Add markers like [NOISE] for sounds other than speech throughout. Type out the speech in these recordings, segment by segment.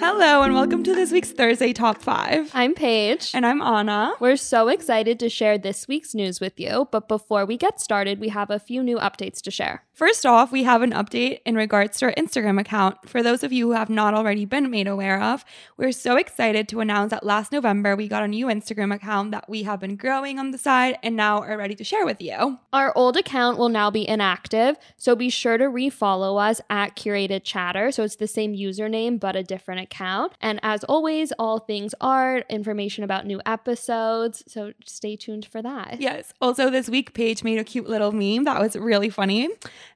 Hello, and welcome to this week's Thursday Top 5. I'm Paige. And I'm Anna. We're so excited to share this week's news with you, but before we get started, we have a few new updates to share. First off, we have an update in regards to our Instagram account. For those of you who have not already been made aware of, we're so excited to announce that last November we got a new Instagram account that we have been growing on the side and now are ready to share with you. Our old account will now be inactive, so be sure to refollow us at Curated Chatter. So it's the same username but a different account. Count and as always, all things art, information about new episodes. So stay tuned for that. Yes. Also, this week, Paige made a cute little meme that was really funny.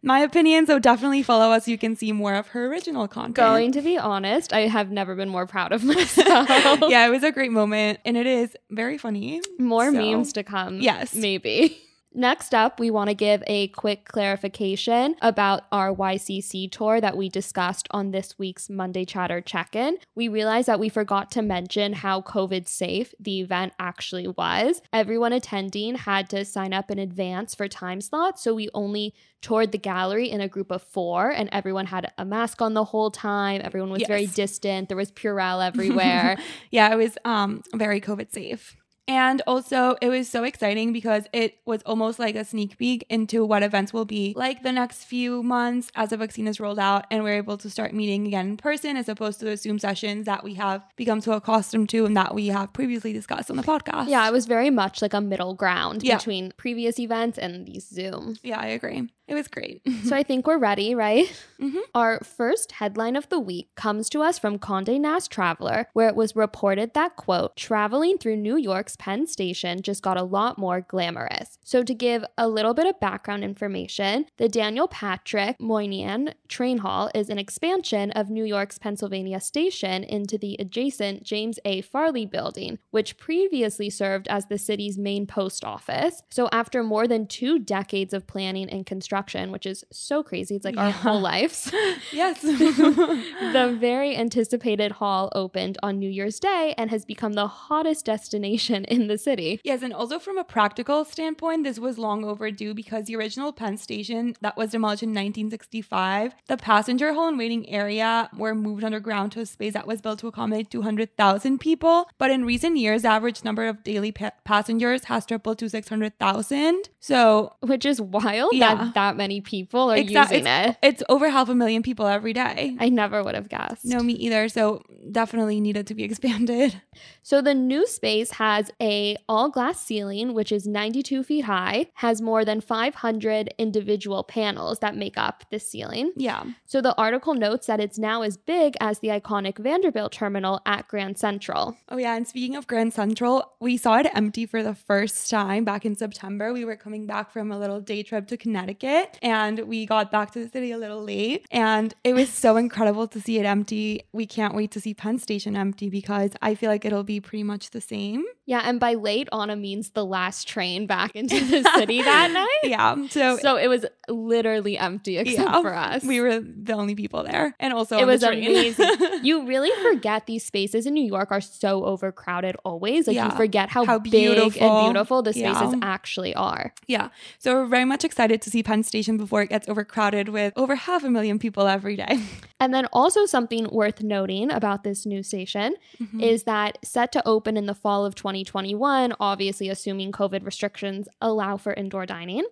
My opinion, so definitely follow us. You can see more of her original content. Going to be honest, I have never been more proud of [LAUGHS] myself. [LAUGHS] yeah, it was a great moment and it is very funny. More So, memes to come. Yes. Maybe. [LAUGHS] Next up, we want to give a quick clarification about our YCC tour that we discussed on this week's Monday Chatter check in. We realized that we forgot to mention how COVID safe the event actually was. Everyone attending had to sign up in advance for time slots, so we only toured the gallery in a group of four, and everyone had a mask on the whole time. Everyone was very distant, there was Purell [LAUGHS] everywhere. Yeah, it was um very COVID safe. And also, it was so exciting because it was almost like a sneak peek into what events will be like the next few months as the vaccine is rolled out and we're able to start meeting again in person as opposed to the Zoom sessions that we have become so accustomed to and that we have previously discussed on the podcast. Yeah, it was very much like a middle ground Yeah. between previous events and these Zoom. Yeah, I agree. It was great. [LAUGHS] So I think we're ready, right? Mhm. Our first headline of the week comes to us from Condé Nast Traveler, where it was reported that, quote, traveling through New York's Penn Station just got a lot more glamorous. So to give a little bit of background information, the Daniel Patrick Moynihan Train Hall is an expansion of New York's Pennsylvania Station into the adjacent James A. Farley building, which previously served as the city's main post office. So after more than two decades of planning and construction, which is so crazy, it's like our whole lives. [LAUGHS] [LAUGHS] yes. the very anticipated hall opened on New Year's Day and has become the hottest destination [LAUGHS] in the city. Yes, and also from a practical standpoint, this was long overdue because the original Penn Station that was demolished in 1965, the passenger hall and waiting area were moved underground to a space that was built to accommodate 200,000 people. But in recent years, the average number of daily pa- passengers has tripled to 600,000. So Which is wild Yeah. that that many people are exa- using it's, it. it's over half a million people every day. I never would have guessed. no, me either. So definitely needed to be [LAUGHS] expanded. So the new space has a all glass ceiling, which is 92 feet high, has more than 500 individual panels that make up the ceiling. Yeah. So the article notes that it's now as big as the iconic Vanderbilt terminal at Grand Central. Oh yeah, and speaking of Grand Central, we saw it empty for the first time back in September. We were coming back from a little day trip to Connecticut and we got back to the city a little late and it was so [LAUGHS] incredible to see it empty. We can't wait to see Penn Station empty because I feel like it'll be pretty much the same. Yeah, and by late, Anna means the last train back into the [LAUGHS] city that night. Yeah. So, So it was literally empty except yeah, for us. We were the only people there. And also it was amazing. [LAUGHS] you really forget these spaces in New York are so overcrowded always. Like Yeah. you forget how, How big beautiful. and beautiful the spaces Yeah. actually are. Yeah. So we're very much excited to see Penn Station before it gets overcrowded with over half a million people every day. [LAUGHS] And then also something worth noting about this new station Mm-hmm. is that set to open in the fall of 2021, obviously assuming COVID restrictions allow for indoor dining.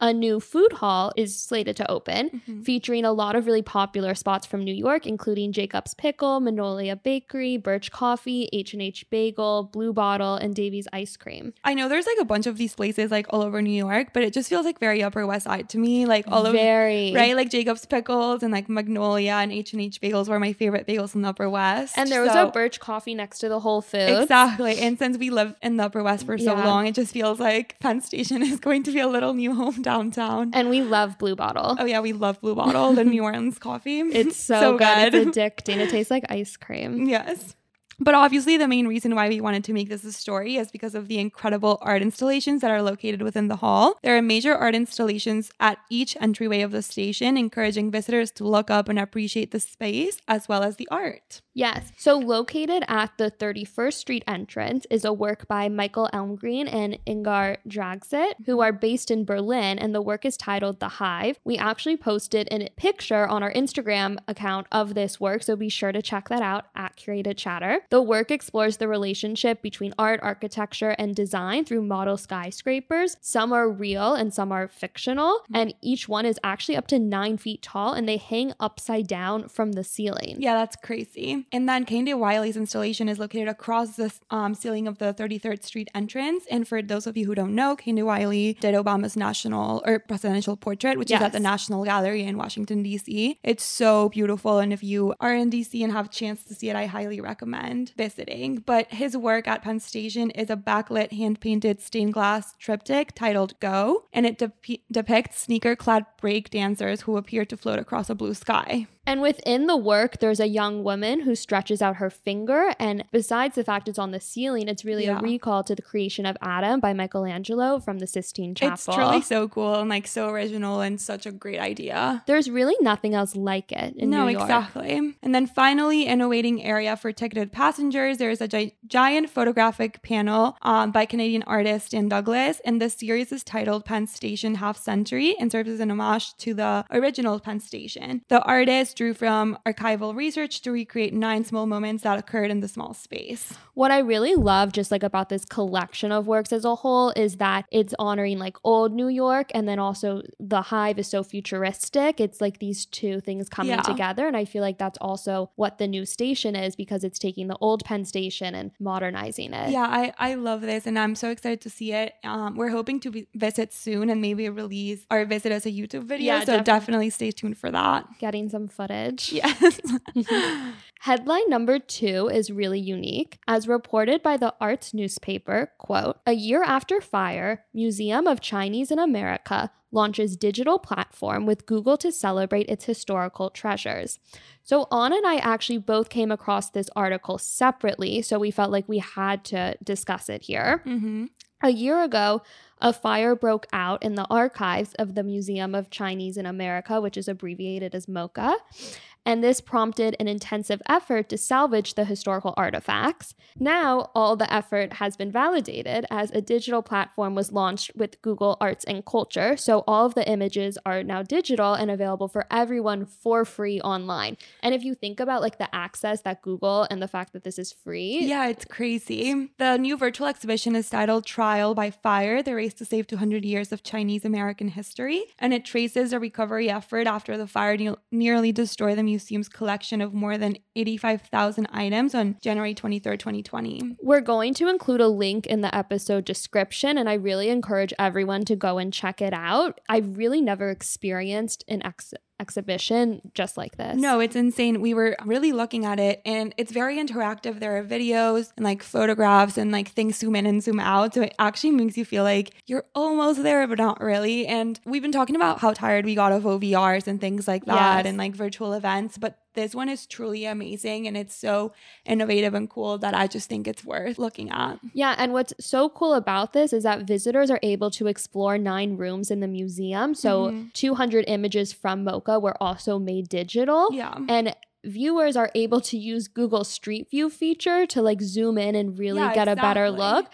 A new food hall is slated to open, Mm-hmm. featuring a lot of really popular spots from New York, including Jacob's Pickle, Magnolia Bakery, Birch Coffee, H&H Bagel, Blue Bottle, and Davey's Ice Cream. I know there's like a bunch of these places like all over New York, but it just feels like very Upper West Side to me. Like all of Very right, like Jacob's Pickles and like Magnolia and H and H Bagels were my favorite bagels in the Upper West. And there was So- a Birch Coffee next to the Whole Foods. Exactly. And since we live in the Upper West for so Yeah. long, it just feels like Penn Station [LAUGHS] is going to be a little new home downtown. And we love Blue Bottle. oh yeah, we love Blue Bottle, the New Orleans coffee. It's [LAUGHS] so, good. It's addicting. It tastes like ice cream. [LAUGHS] yes. But obviously, the main reason why we wanted to make this a story is because of the incredible art installations that are located within the hall. There are major art installations at each entryway of the station, encouraging visitors to look up and appreciate the space as well as the art. Yes. So, located at the 31st Street entrance is a work by Michael Elmgreen and Ingar Dragset, who are based in Berlin, and the work is titled The Hive. We actually posted a picture on our Instagram account of this work, so be sure to check that out at Curated Chatter. The work explores the relationship between art, architecture, and design through model skyscrapers. Some are real and some are fictional, and each one is actually up to nine feet tall and they hang upside down from the ceiling. Yeah, that's crazy. And then Kehinde Wiley's installation is located across the um, ceiling of the 33rd Street entrance. And for those of you who don't know, Kehinde Wiley did Obama's national or presidential portrait, which Yes. is at the National Gallery in Washington, D.C. It's so beautiful. And if you are in D.C. and have a chance to see it, I highly recommend visiting. But his work at Penn Station is a backlit, hand painted stained glass triptych titled Go, and it dep- depicts sneaker clad break dancers who appear to float across a blue sky. And within the work, there's a young woman who stretches out her finger. And besides the fact it's on the ceiling, it's really Yeah. a recall to the creation of Adam by Michelangelo from the Sistine Chapel. It's truly so cool and like so original and such a great idea. There's really nothing else like it in no, New York. exactly. And then finally, in a waiting area for ticketed passengers, there is a gi- giant photographic panel um, by Canadian artist Stan Douglas. And the series is titled Penn Station Half Century and serves as an homage to the original Penn Station. The artist drew from archival research to recreate nine small moments that occurred in the small space. What I really love just like about this collection of works as a whole is that it's honoring like old New York and then also the hive is so futuristic. It's like these two things coming Yeah. together. And I feel like that's also what the new station is because it's taking the old Penn Station and modernizing it. Yeah, I, I love this and I'm so excited to see it. Um, we're hoping to vi- visit soon and maybe release our visit as a YouTube video. Yeah, so definitely. definitely stay tuned for that. Getting some footage. Yes. [LAUGHS] [LAUGHS] Headline number two is really unique. As reported by the Arts newspaper, quote, a year after fire, Museum of Chinese in America launches digital platform with Google to celebrate its historical treasures. So Anna and I actually both came across this article separately, so we felt like we had to discuss it here. hmm A year ago, a fire broke out in the archives of the Museum of Chinese in America, which is abbreviated as MOCA. And this prompted an intensive effort to salvage the historical artifacts. Now, all the effort has been validated as a digital platform was launched with Google Arts and Culture. So, all of the images are now digital and available for everyone for free online. And if you think about like the access that Google and the fact that this is free, Yeah, it's crazy. The new virtual exhibition is titled Trial by Fire The Race to Save 200 Years of Chinese American History. And it traces a recovery effort after the fire ne- nearly destroyed the museum's collection of more than 85,000 items on January 23rd, 2020. We're going to include a link in the episode description, and I really encourage everyone to go and check it out. I've really never experienced an ex- exhibition just like this. No, it's insane. We were really looking at it and it's very interactive. There are videos and like photographs and like things zoom in and zoom out. So it actually makes you feel like you're almost there, but not really. And we've been talking about how tired we got of OVRs and things like that Yes. and like virtual events. But this one is truly amazing and it's so innovative and cool that I just think it's worth looking at. Yeah, and what's so cool about this is that visitors are able to explore nine rooms in the museum. So Mhm. 200 images from MoCA were also made digital. Yeah. And viewers are able to use Google Street View feature to like zoom in and really Yeah, get a better look.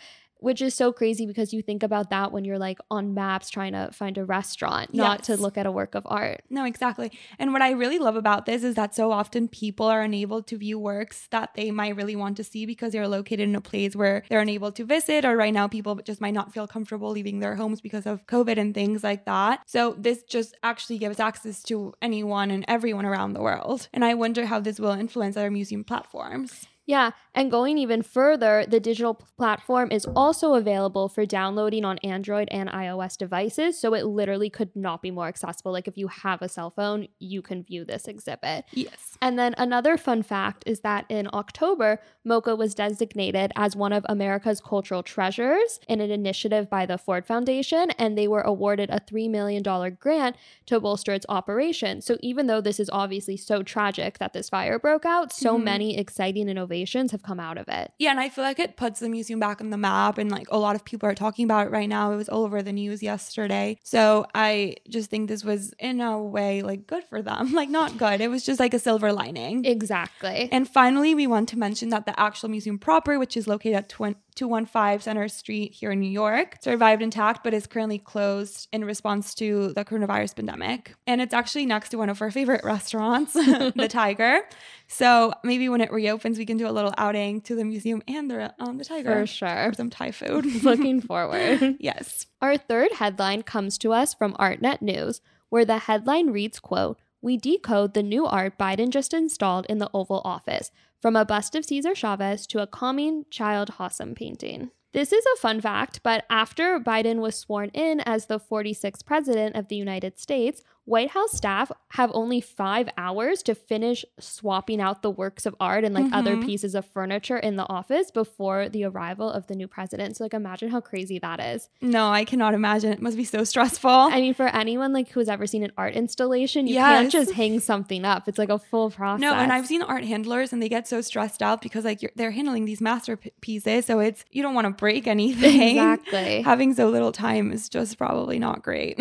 Which is so crazy because you think about that when you're like on maps trying to find a restaurant, not to look at a work of art. No, exactly. And what I really love about this is that so often people are unable to view works that they might really want to see because they're located in a place where they're unable to visit, or right now people just might not feel comfortable leaving their homes because of COVID and things like that. So this just actually gives access to anyone and everyone around the world. And I wonder how this will influence other museum platforms. Yeah, and going even further, the digital platform is also available for downloading on Android and iOS devices. So it literally could not be more accessible. Like if you have a cell phone, you can view this exhibit. Yes. And then another fun fact is that in October, MoCA was designated as one of America's cultural treasures in an initiative by the Ford Foundation, and they were awarded a $3 million grant to bolster its operation. So even though this is obviously so tragic that this fire broke out, so Mhm. many exciting innovations renovations have come out of it. Yeah, and I feel like it puts the museum back on the map, and like a lot of people are talking about it right now. It was all over the news yesterday. So I just think this was, in a way, like good for them. [LAUGHS] Like, not good. It was just like a silver lining. Exactly. And finally, we want to mention that the actual museum proper, which is located at 215 Centre Street here in New York, survived intact but is currently closed in response to the coronavirus pandemic. And it's actually next to one of our favorite [LAUGHS] restaurants, [LAUGHS] the Tiger. So maybe when it reopens, we can do a little outing to the museum and the, um, the Tiger. For sure. For some Thai food. [LAUGHS] Looking forward. yes. Our third headline comes to us from ArtNet News, where the headline reads, quote, we decode the new art Biden just installed in the Oval Office, from a bust of Cesar Chavez to a calming Childe Hassam painting. This is a fun fact, but after Biden was sworn in as the 46th president of the United States, White House staff have only five hours to finish swapping out the works of art and like mm-hmm. other pieces of furniture in the office before the arrival of the new president. So like imagine how crazy that is. No, I cannot imagine. It must be so stressful. I mean, for anyone like who's ever seen an art installation, you yes. can't just hang something up. It's like a full process. No, and I've seen art handlers and they get so stressed out because like they're handling these masterpieces. So it's you don't want to break anything. [LAUGHS] Exactly. Having so little time is just probably not great.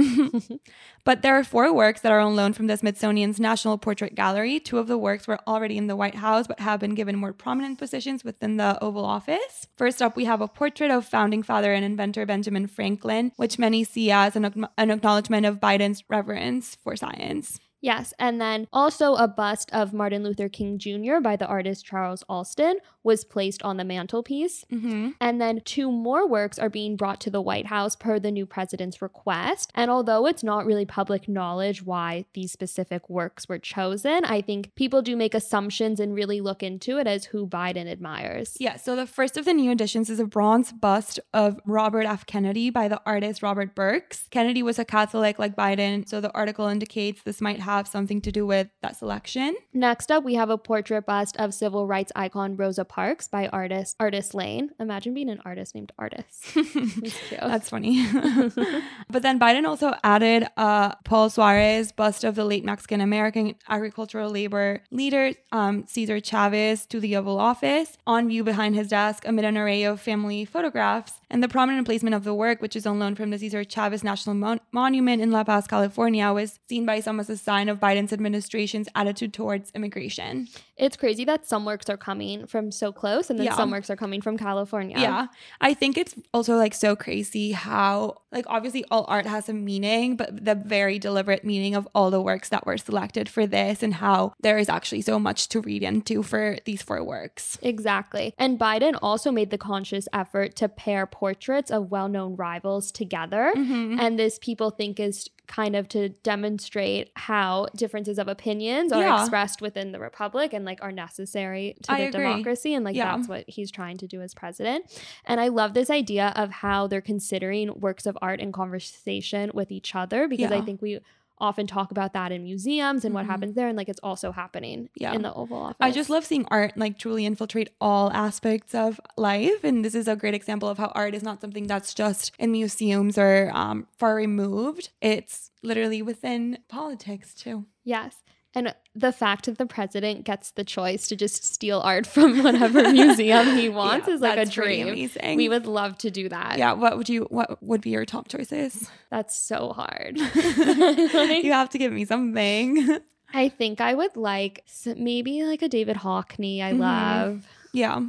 [LAUGHS] but there are four works that are on loan from the Smithsonian's National Portrait Gallery. Two of the works were already in the White House, but have been given more prominent positions within the Oval Office. First up, we have a portrait of founding father and inventor Benjamin Franklin, which many see as an, an acknowledgement of Biden's reverence for science. Yes, and then also a bust of Martin Luther King Jr. by the artist Charles Alston was placed on the mantelpiece. Mm-hmm. And then two more works are being brought to the White House per the new president's request. And although it's not really public knowledge why these specific works were chosen, I think people do make assumptions and really look into it as who Biden admires. Yeah, so the first of the new additions is a bronze bust of Robert F. Kennedy by the artist Robert Berks. Kennedy was a Catholic like Biden, so the article indicates this might have have something to do with that selection. Next up, we have a portrait bust of civil rights icon Rosa Parks by artist Artist Lane. Imagine being an artist named Artist. [LAUGHS] That's funny. [LAUGHS] but then Biden also added a Paul Suarez bust of the late Mexican American agricultural labor leader um, Cesar Chavez to the Oval Office on view behind his desk amid an array of family photographs and the prominent placement of the work, which is on loan from the Cesar Chavez National Mon- Monument in La Paz, California, was seen by some as a sign of Biden's administration's attitude towards immigration. It's crazy that some works are coming from so close and then yeah. some works are coming from California. Yeah. I think it's also like so crazy how, like, obviously all art has a meaning, but the very deliberate meaning of all the works that were selected for this and how there is actually so much to read into for these four works. Exactly. And Biden also made the conscious effort to pair portraits of well known rivals together. Mm-hmm. And this people think is kind of to demonstrate how differences of opinions are yeah. expressed within the republic and like are necessary to I the agree. democracy and like yeah. that's what he's trying to do as president and i love this idea of how they're considering works of art in conversation with each other because yeah. i think we often talk about that in museums and mm-hmm. what happens there and like it's also happening yeah. in the oval office i just love seeing art like truly infiltrate all aspects of life and this is a great example of how art is not something that's just in museums or um, far removed it's literally within politics too yes and the fact that the president gets the choice to just steal art from [LAUGHS] whatever museum he [LAUGHS] wants yeah, is like a dream. We would love to do that. Yeah. What would you? What would be your top choices? That's so hard. like, [LAUGHS] you have to give me something. I think I would like maybe like a David Hockney. I mm-hmm. love. Yeah.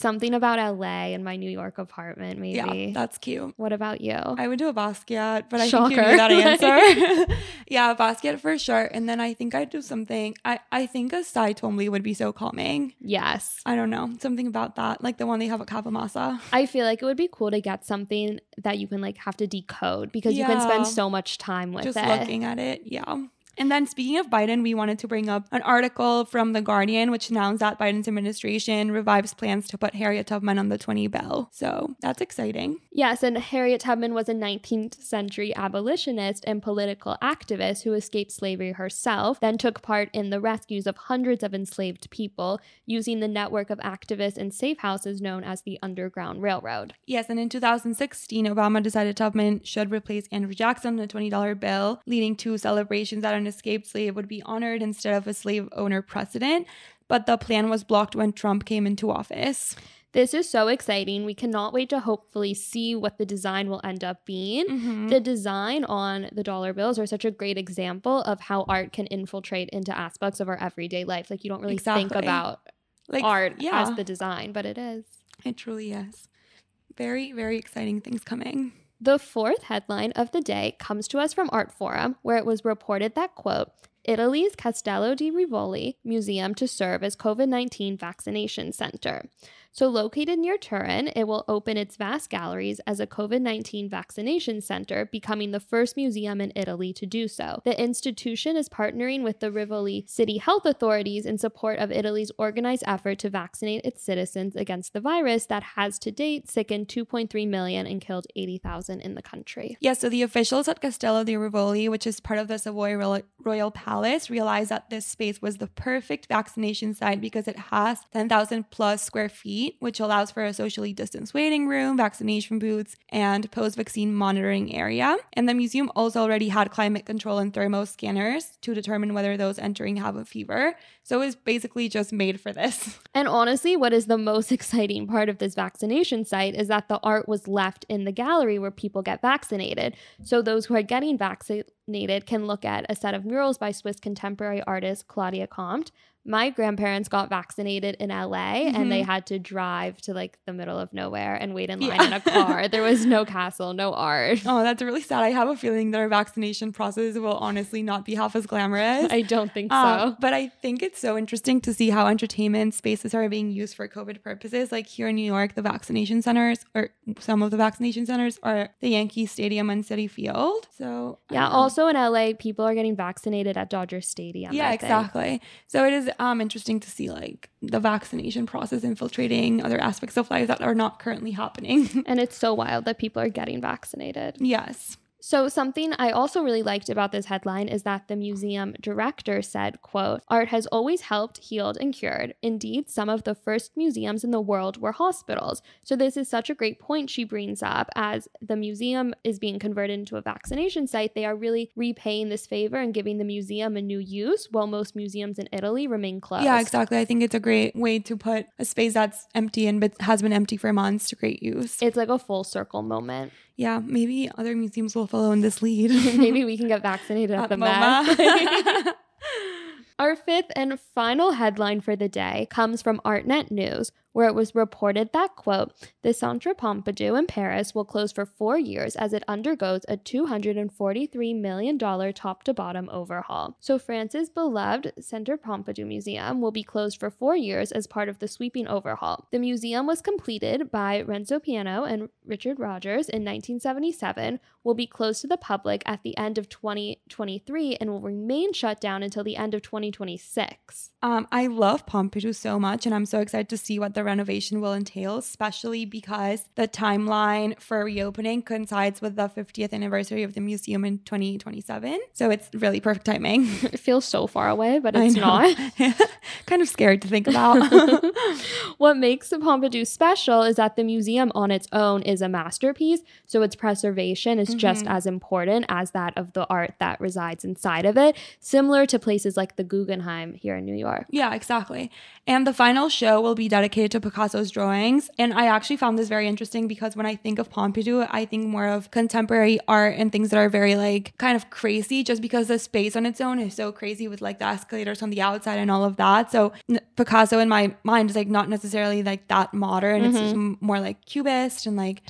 Something about LA and my New York apartment, maybe. Yeah, that's cute. What about you? I would do a Basquiat, but I Shocker. think you knew that [LAUGHS] answer. [LAUGHS] yeah, Basquiat for sure. And then I think I'd do something. I, I think a Cy Twombly would be so calming. Yes. I don't know. Something about that. Like the one they have at Kavamasa. I feel like it would be cool to get something that you can like have to decode because yeah. you can spend so much time with Just it. looking at it. Yeah. And then speaking of Biden, we wanted to bring up an article from The Guardian, which announced that Biden's administration revives plans to put Harriet Tubman on the 20 bill. So that's exciting. Yes, and Harriet Tubman was a 19th century abolitionist and political activist who escaped slavery herself, then took part in the rescues of hundreds of enslaved people using the network of activists and safe houses known as the Underground Railroad. Yes, and in 2016, Obama decided Tubman should replace Andrew Jackson on the $20 bill, leading to celebrations at an escaped slave would be honored instead of a slave owner precedent. but the plan was blocked when Trump came into office. This is so exciting. We cannot wait to hopefully see what the design will end up being. Mhm. The design on the dollar bills are such a great example of how art can infiltrate into aspects of our everyday life. Like you don't really think about like art yeah, as the design, but it is. it truly is. Very, very exciting things coming. The fourth headline of the day comes to us from Artforum, where it was reported that, quote, Italy's Castello di Rivoli Museum to serve as COVID 19 vaccination center. So, located near Turin, it will open its vast galleries as a COVID 19 vaccination center, becoming the first museum in Italy to do so. The institution is partnering with the Rivoli city health authorities in support of Italy's organized effort to vaccinate its citizens against the virus that has to date sickened 2.3 million and killed 80,000 in the country. Yeah, so the officials at Castello di Rivoli, which is part of the Savoy Royal, Royal Palace, realized that this space was the perfect vaccination site because it has 10,000 plus square feet, which allows for a socially distanced waiting room, vaccination booths, and post vaccine monitoring area. And the museum also already had climate control and thermo scanners to determine whether those entering have a fever. So it was basically just made for this. [LAUGHS] And honestly, what is the most [LAUGHS] exciting part of this vaccination site is that the art was left in the gallery where people get vaccinated. So those who are getting vaccinated can look at a set of murals by Swiss contemporary artist Claudia Comte. My grandparents got vaccinated in LA and they had to drive to like the middle of nowhere and wait in line Yeah. in a car. [LAUGHS] There was no castle, no art. Oh, that's really sad. I have a feeling that our vaccination process will honestly not be half as glamorous. I don't think Um, so. but I think it's so interesting to see how entertainment spaces are being used for COVID purposes. Like here in New York, the vaccination centers, or some of the vaccination centers, are the Yankee Stadium and Citi Field. So Yeah, also in LA, people are getting vaccinated at Dodger Stadium. yeah, exactly. So it is um interesting to see like the vaccination process infiltrating other aspects of life that are not currently happening. [LAUGHS] And it's so wild that people are getting vaccinated. yes. So something I also really liked about this headline is that the museum director said, quote, art has always helped, healed, and cured. Indeed, some of the first museums in the world were hospitals. So this is such a great point she brings up as the museum is being converted into a vaccination site. They are really repaying this favor and giving the museum a new use while most museums in Italy remain closed. Yeah, exactly. I think it's a great way to put a space that's empty and has been empty for months to great use. It's like a full circle moment. Yeah, maybe other museums will follow in this lead. [LAUGHS] Maybe we can get [LAUGHS] vaccinated at, At the MoMA. [LAUGHS] Our fifth and final headline for the day comes from ArtNet News, where it was reported that, quote, the Centre Pompidou in Paris will close for four years as it undergoes a $243 million top to bottom overhaul. So, France's beloved Centre Pompidou Museum will be closed for four years as part of the sweeping overhaul. The museum was completed by Renzo Piano and Richard Rogers in 1977, will be closed to the public at the end of 2023, and will remain shut down until the end of 2026. Um, I love Pompidou so much, and I'm so excited to see what the renovation will entail, especially because the timeline for reopening coincides with the 50th anniversary of the museum in 2027. So it's really perfect timing. [LAUGHS] It feels so far away, but it's not. [LAUGHS] kind of scared to think about. [LAUGHS] what makes the Pompidou special is that the museum on its own is a masterpiece, so its preservation is just Mm-hmm. as important as that of the art that resides inside of it, similar to places like the Guggenheim here in New York. Yeah, exactly. And the final show will be dedicated to Picasso's drawings. And I actually found this very interesting because when I think of Pompidou, I think more of contemporary art and things that are very like kind of crazy just because the space on its own is so crazy with like the escalators on the outside and all of that. So Picasso in my mind is like not necessarily like that modern. It's just mm-hmm. m- more like cubist and like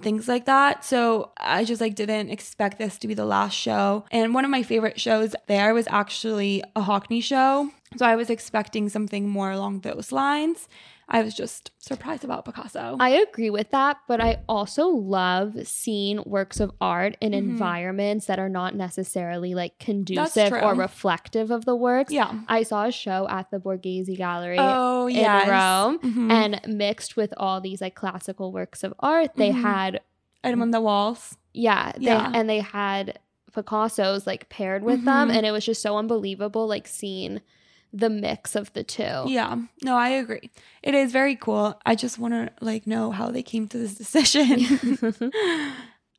things like that. So I just like didn't expect this to be the last show. And one of my favorite shows there was actually a Hockney show. So I was expecting something more along those lines. I was just surprised about Picasso. I agree with that, but I also love seeing works of art in Mhm. environments that are not necessarily like conducive or reflective of the works. yeah. I saw a show at the Borghese Gallery Oh in yes. Rome, Mhm. and mixed with all these like classical works of art, they Mhm. had on the Walls. yeah, they, Yeah. and they had Picasso's like paired with them, Mhm. and it was just so unbelievable, like seeing the mix of the two. Yeah. No, I agree. It is very cool. I just want to like know how they came to this [LAUGHS] decision. [LAUGHS]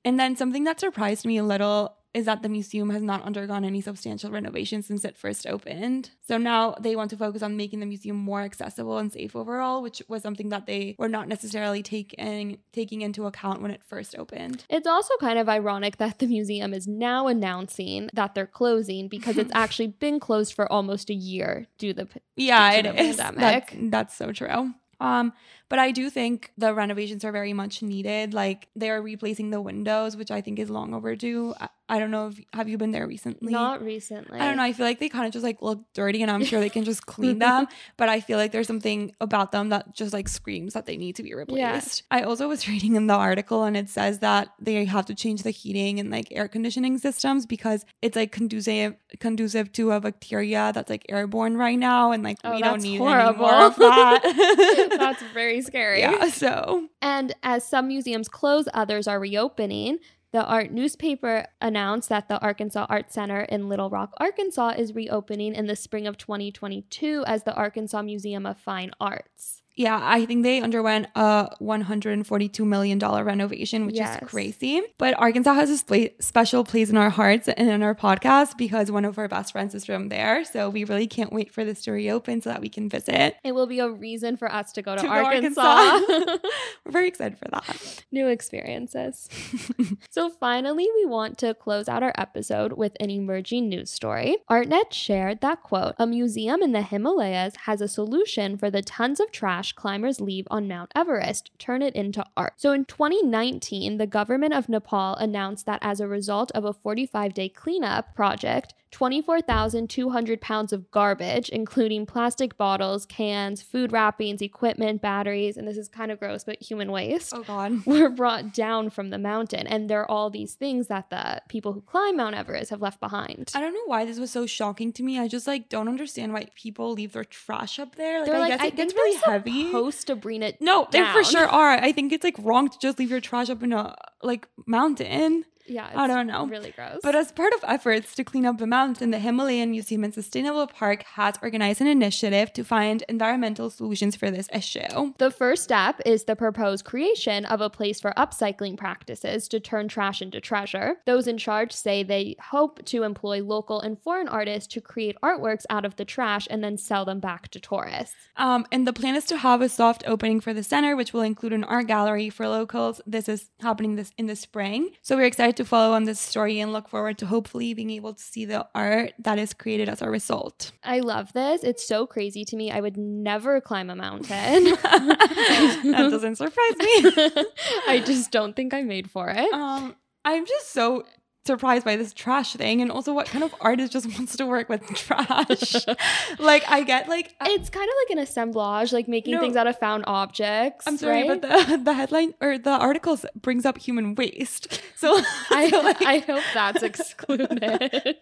and then something that surprised me a little is that the museum has not undergone any substantial renovations since it first opened. So now they want to focus on making the museum more accessible and safe overall, which was something that they were not necessarily taking taking into account when it first opened. It's also kind of ironic that the museum is now announcing that they're closing because it's [LAUGHS] actually been closed for almost a year due to the yeah, due it the is. pandemic. That's, that's so true. Um, but I do think the renovations are very much needed. Like they are replacing the windows, which I think is long overdue. I, don't know if have you been there recently? Not recently. I don't know. I feel like they kind of just like look dirty, and I'm sure they can just [LAUGHS] clean them. But I feel like there's something about them that just like screams that they need to be replaced. I also was [LAUGHS] reading in the article, and it says that they have to change the heating and like air conditioning systems because it's like conducive conducive to a bacteria that's like airborne right now, and like Oh, we don't need horrible. any more of that. [LAUGHS] That's very scary. yeah. So And as some museums close, others are reopening. The art newspaper announced that the Arkansas Art Center in Little Rock, Arkansas is reopening in the spring of 2022 as the Arkansas Museum of Fine Arts. Yeah, I think they underwent a $142 million renovation, which Yes. is crazy. But Arkansas has a sp- special place in our hearts and in our podcast because one of our best friends is from there. So we really can't wait for this to reopen so that we can visit. It will be a reason for us to go to, To go Arkansas. Arkansas. [LAUGHS] We're very excited for that. New experiences. [LAUGHS] so, finally, we want to close out our episode with an emerging news story. ArtNet shared that quote A museum in the Himalayas has a solution for the tons of trash climbers leave on Mount Everest. Turn it into art. So, in 2019, the government of Nepal announced that as a result of a 45 day cleanup project, 24,200 pounds of garbage, including plastic bottles, cans, food wrappings, equipment, batteries, and this is kind of gross, but human waste Oh, God. [LAUGHS] were brought down from the mountain. And there are all these things that the people who climb Mount Everest have left behind. I don't know why this was so shocking to me. I just like don't understand why people leave their trash up there. Like, They're I like, guess I it think gets really they're heavy. supposed to bring it. no, they for sure are. I think it's like wrong to just leave your trash up in a like mountain. Yeah, I don't know. Really gross. But as part of efforts to clean up the mountain, the Himalayan Museum and Sustainable Park has organized an initiative to find environmental solutions for this issue. The first step is the proposed creation of a place for upcycling practices to turn trash into treasure. Those in charge say they hope to employ local and foreign artists to create artworks out of the trash and then sell them back to tourists. Um, and the plan is to have a soft opening for the center, which will include an art gallery for locals. This is happening this in the spring, so we're excited to follow on this story and look forward to hopefully being able to see the art that is created as a result. I love this. It's so crazy to me. I would never climb a mountain. [LAUGHS] [LAUGHS] that doesn't surprise me. [LAUGHS] I just don't think I'm made for it. Um, I'm just so surprised by this trash thing, and also what kind of artist just [LAUGHS] wants to work with trash? [LAUGHS] like, I get like. I- It's kind of like an assemblage, like making No. things out of found objects. I'm sorry, right? but the [LAUGHS] the headline or the article brings up human waste. So I, so, like, I hope that's excluded.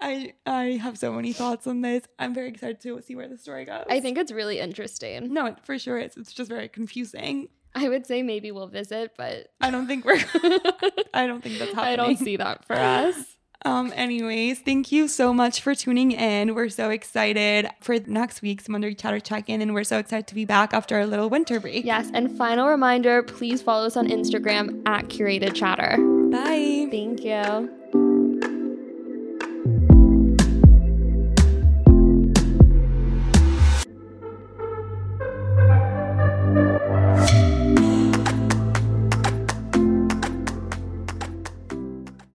I I have so many thoughts on this. I'm very excited to see where the story goes. I think it's really interesting. no, for sure is. It's just very confusing. [LAUGHS] I would say maybe we'll visit, but I don't think we're. [LAUGHS] I don't think that's happening. I don't see that for us. [LAUGHS] Um. Anyways, thank you so much for tuning in. We're so excited for next week's Monday Chatter check-in, and we're so excited to be back after our little winter break. Yes, and final reminder please follow us on Instagram at Curated Chatter. Bye. Thank you.